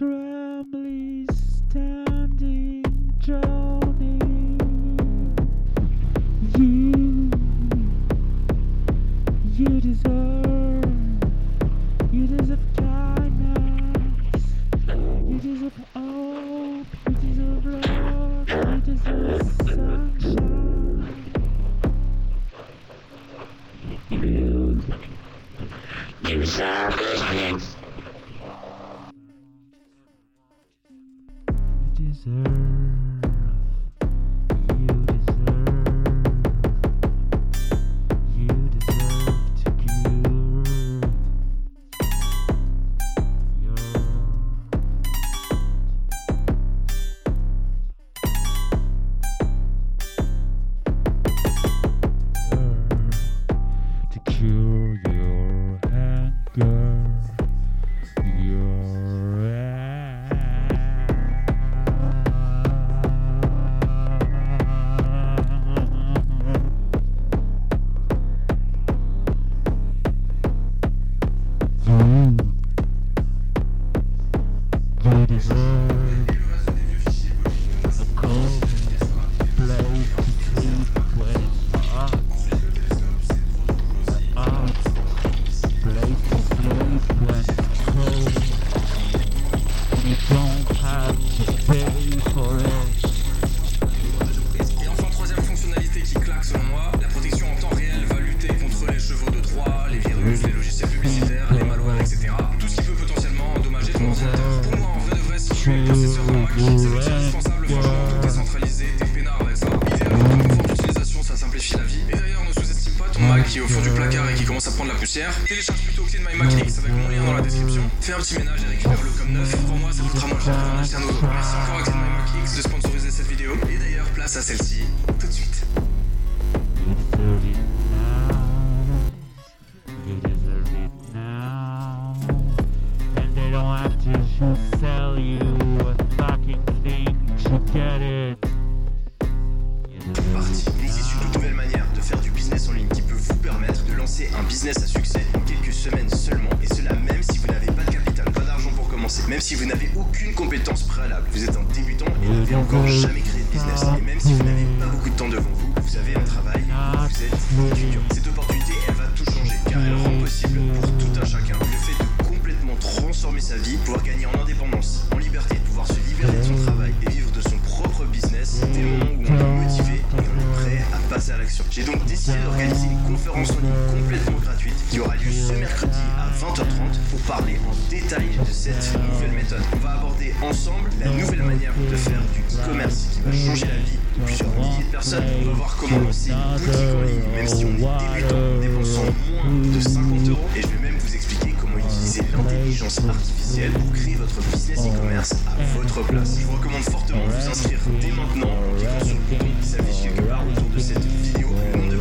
trash. si vous n'avez aucune compétence préalable, vous êtes un débutant et vous n'avez encore jamais créé de business, et même si vous n'avez pas beaucoup de temps devant vous, vous avez un travail, vous êtes étudiant. parler en détail de cette nouvelle méthode. On va aborder ensemble la nouvelle manière de faire du commerce qui va changer la vie de plusieurs milliers de personnes. On va voir comment lancer une boutique en ligne, même si on est débutant, en dépensant moins de 50 euros. Et je vais même vous expliquer comment utiliser l'intelligence artificielle pour créer votre business e-commerce à votre place. Je vous recommande fortement de vous inscrire dès maintenant en cliquant sur le bouton qui s'affiche quelque part autour de cette vidéo. Le nombre de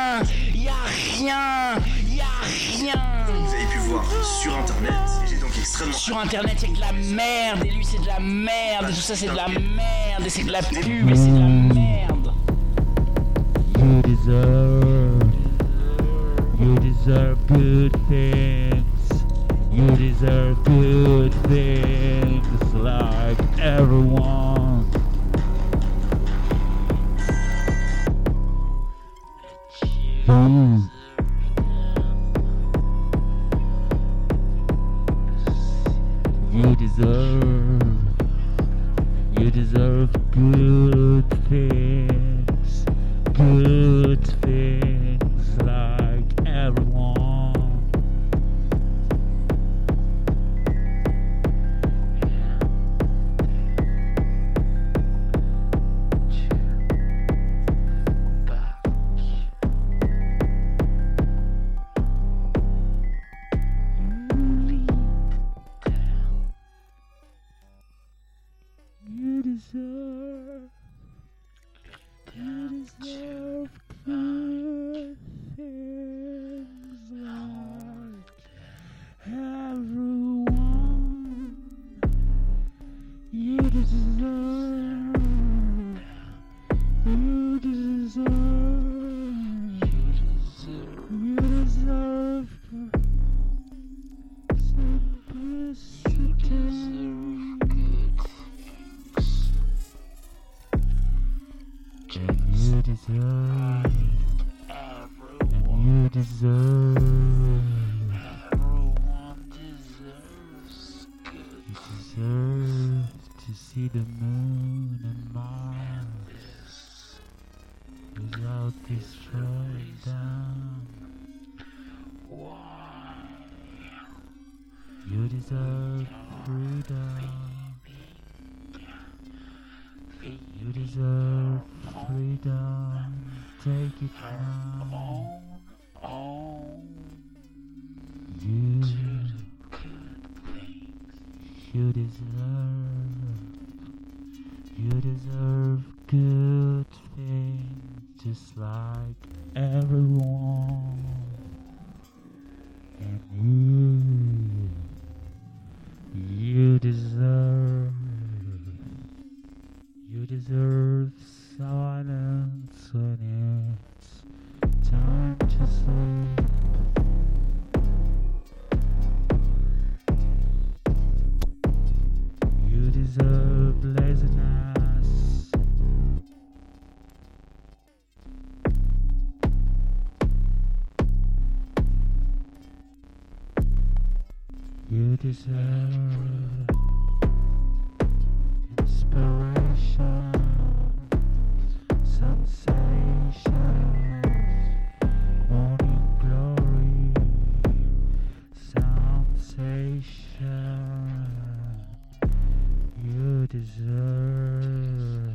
rien, y a rien, y a rien. Vous avez pu voir sur internet, j'ai donc extrêmement. Sur internet, c'est de la merde, et lui, c'est de la merde, et tout ça, c'est de la merde, et c'est de la pub, et c'est de la merde. You deserve, you deserve good things, you deserve good things like everyone. You deserve, you deserve good things just like deserve inspiration, morning glory. You deserve,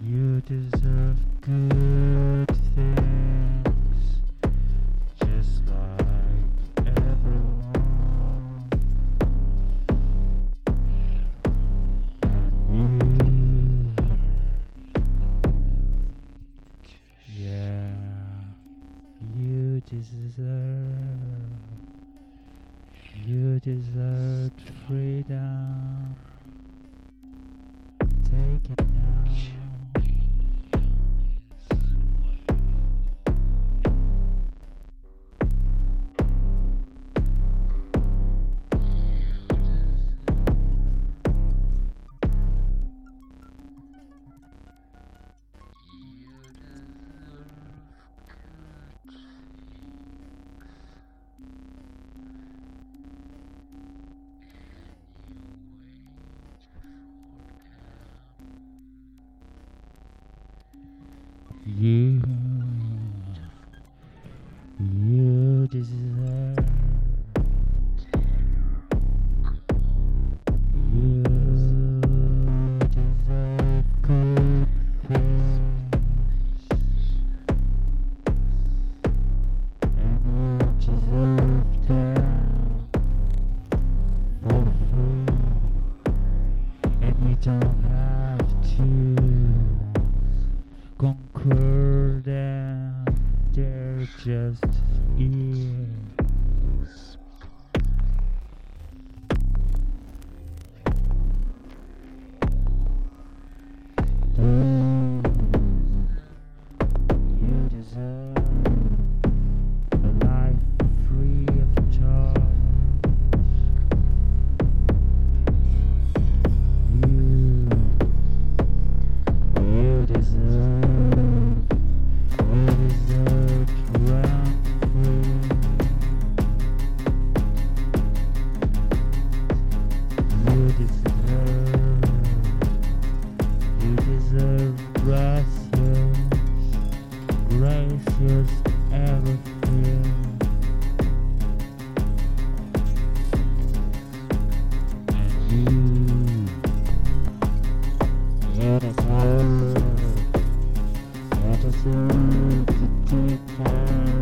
you deserve good. deserve. You deserve freedom. Deserve to take care.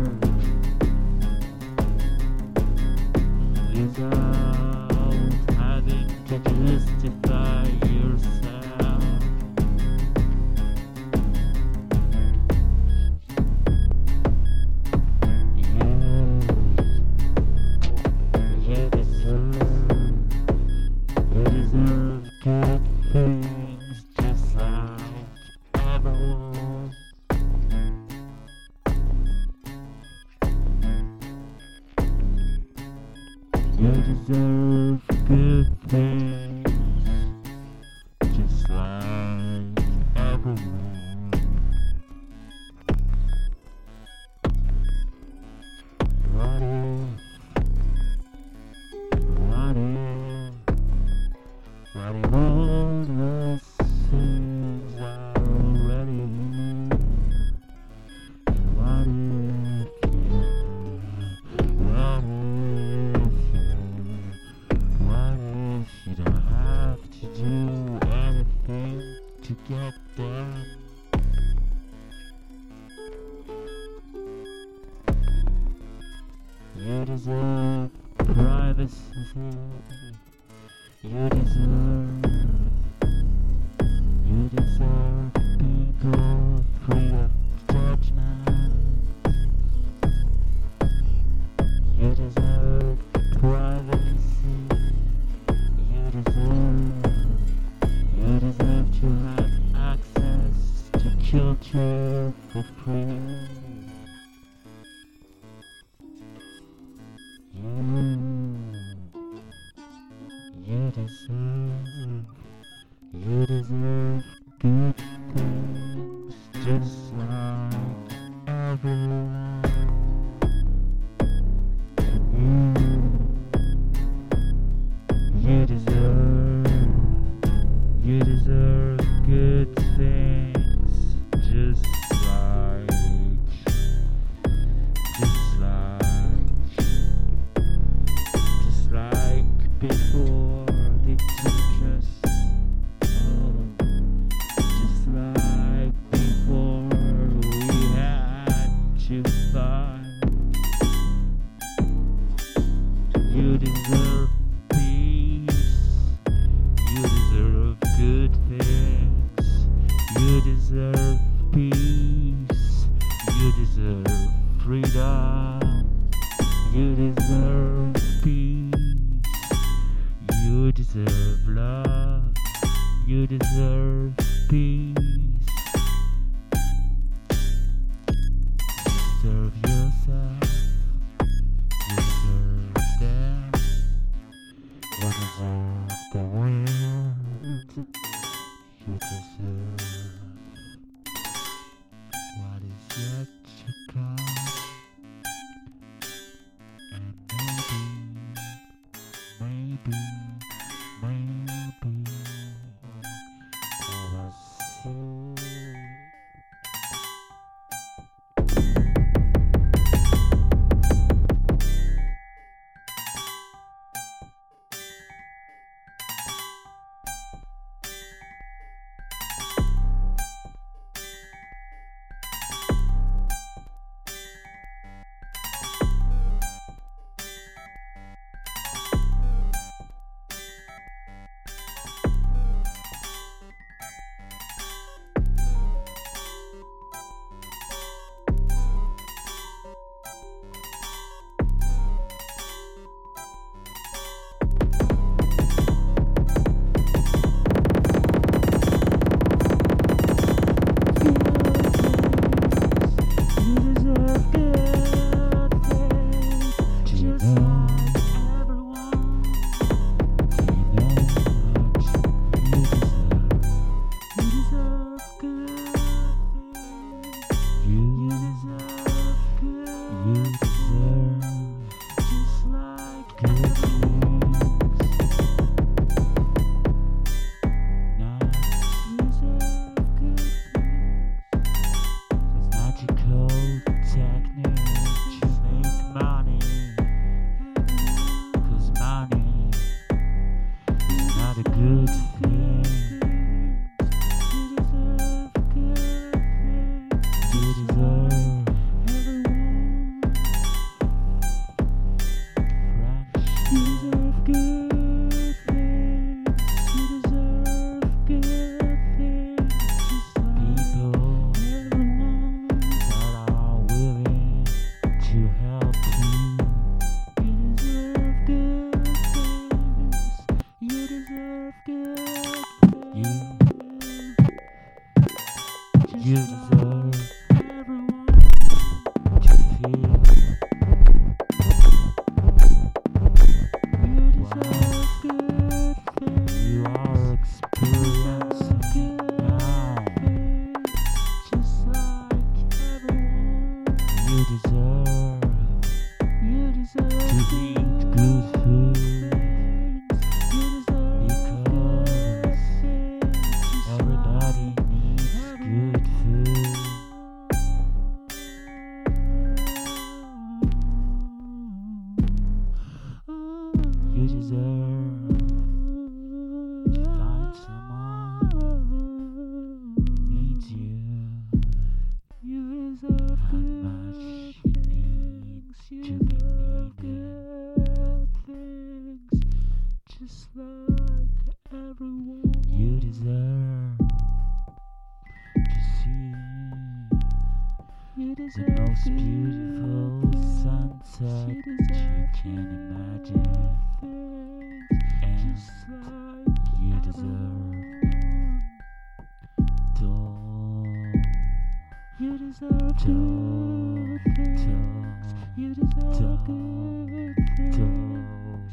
You deserve good things. You deserve good things.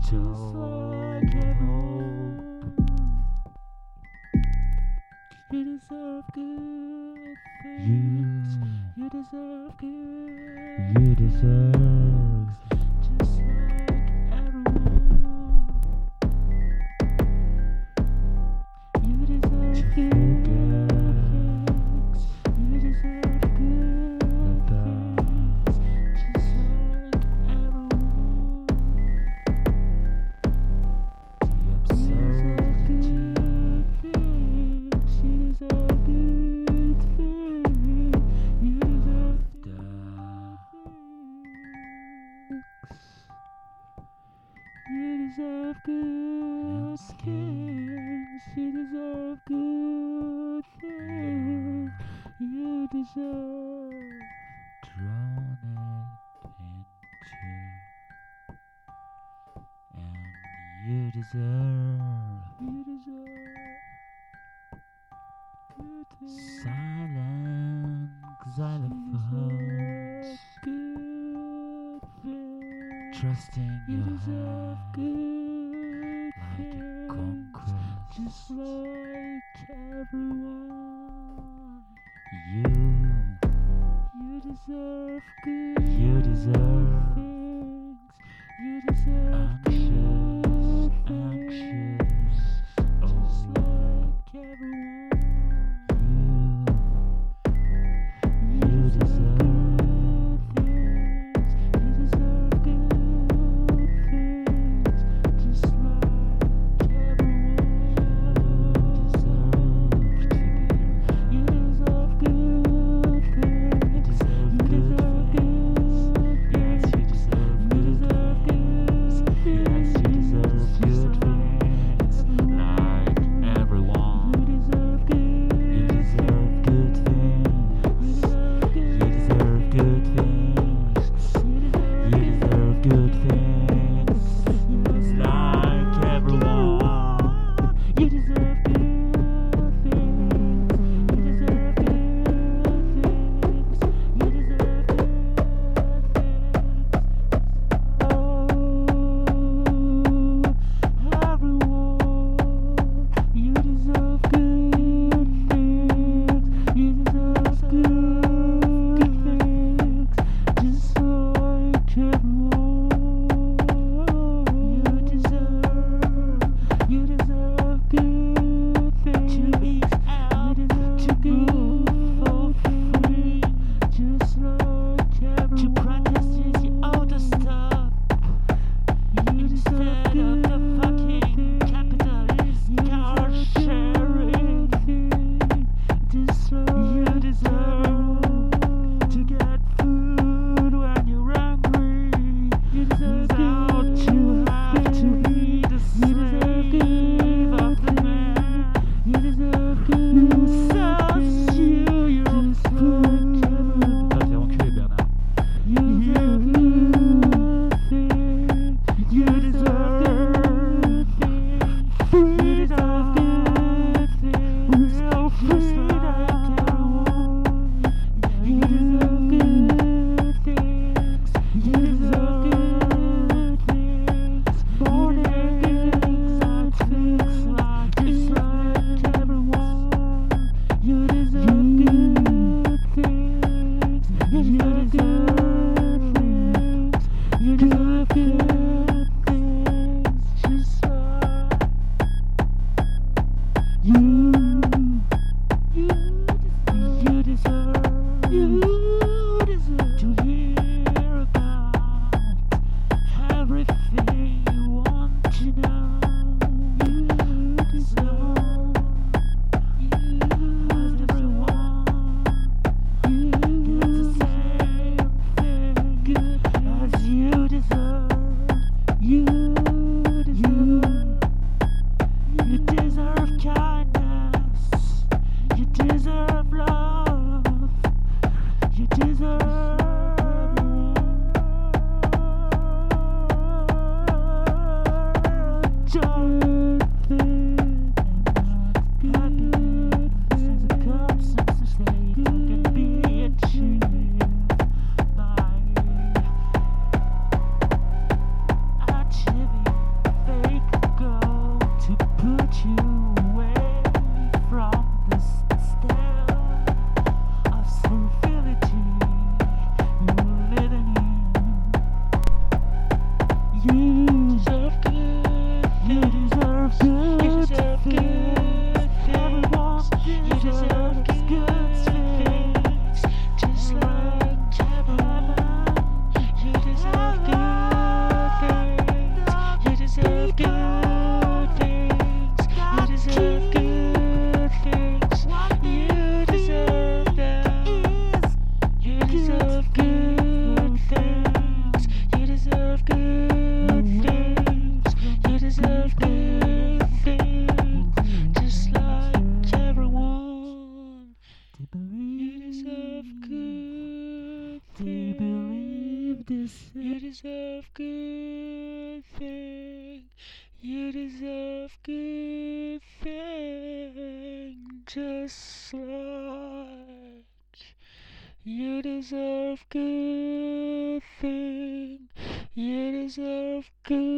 Just like heaven. You deserve good things. You deserve good. You deserve. deserve good. You deserve. to believe. You deserve good things. Believe this. You deserve good things. You deserve good things. Just like you deserve good things. You deserve good.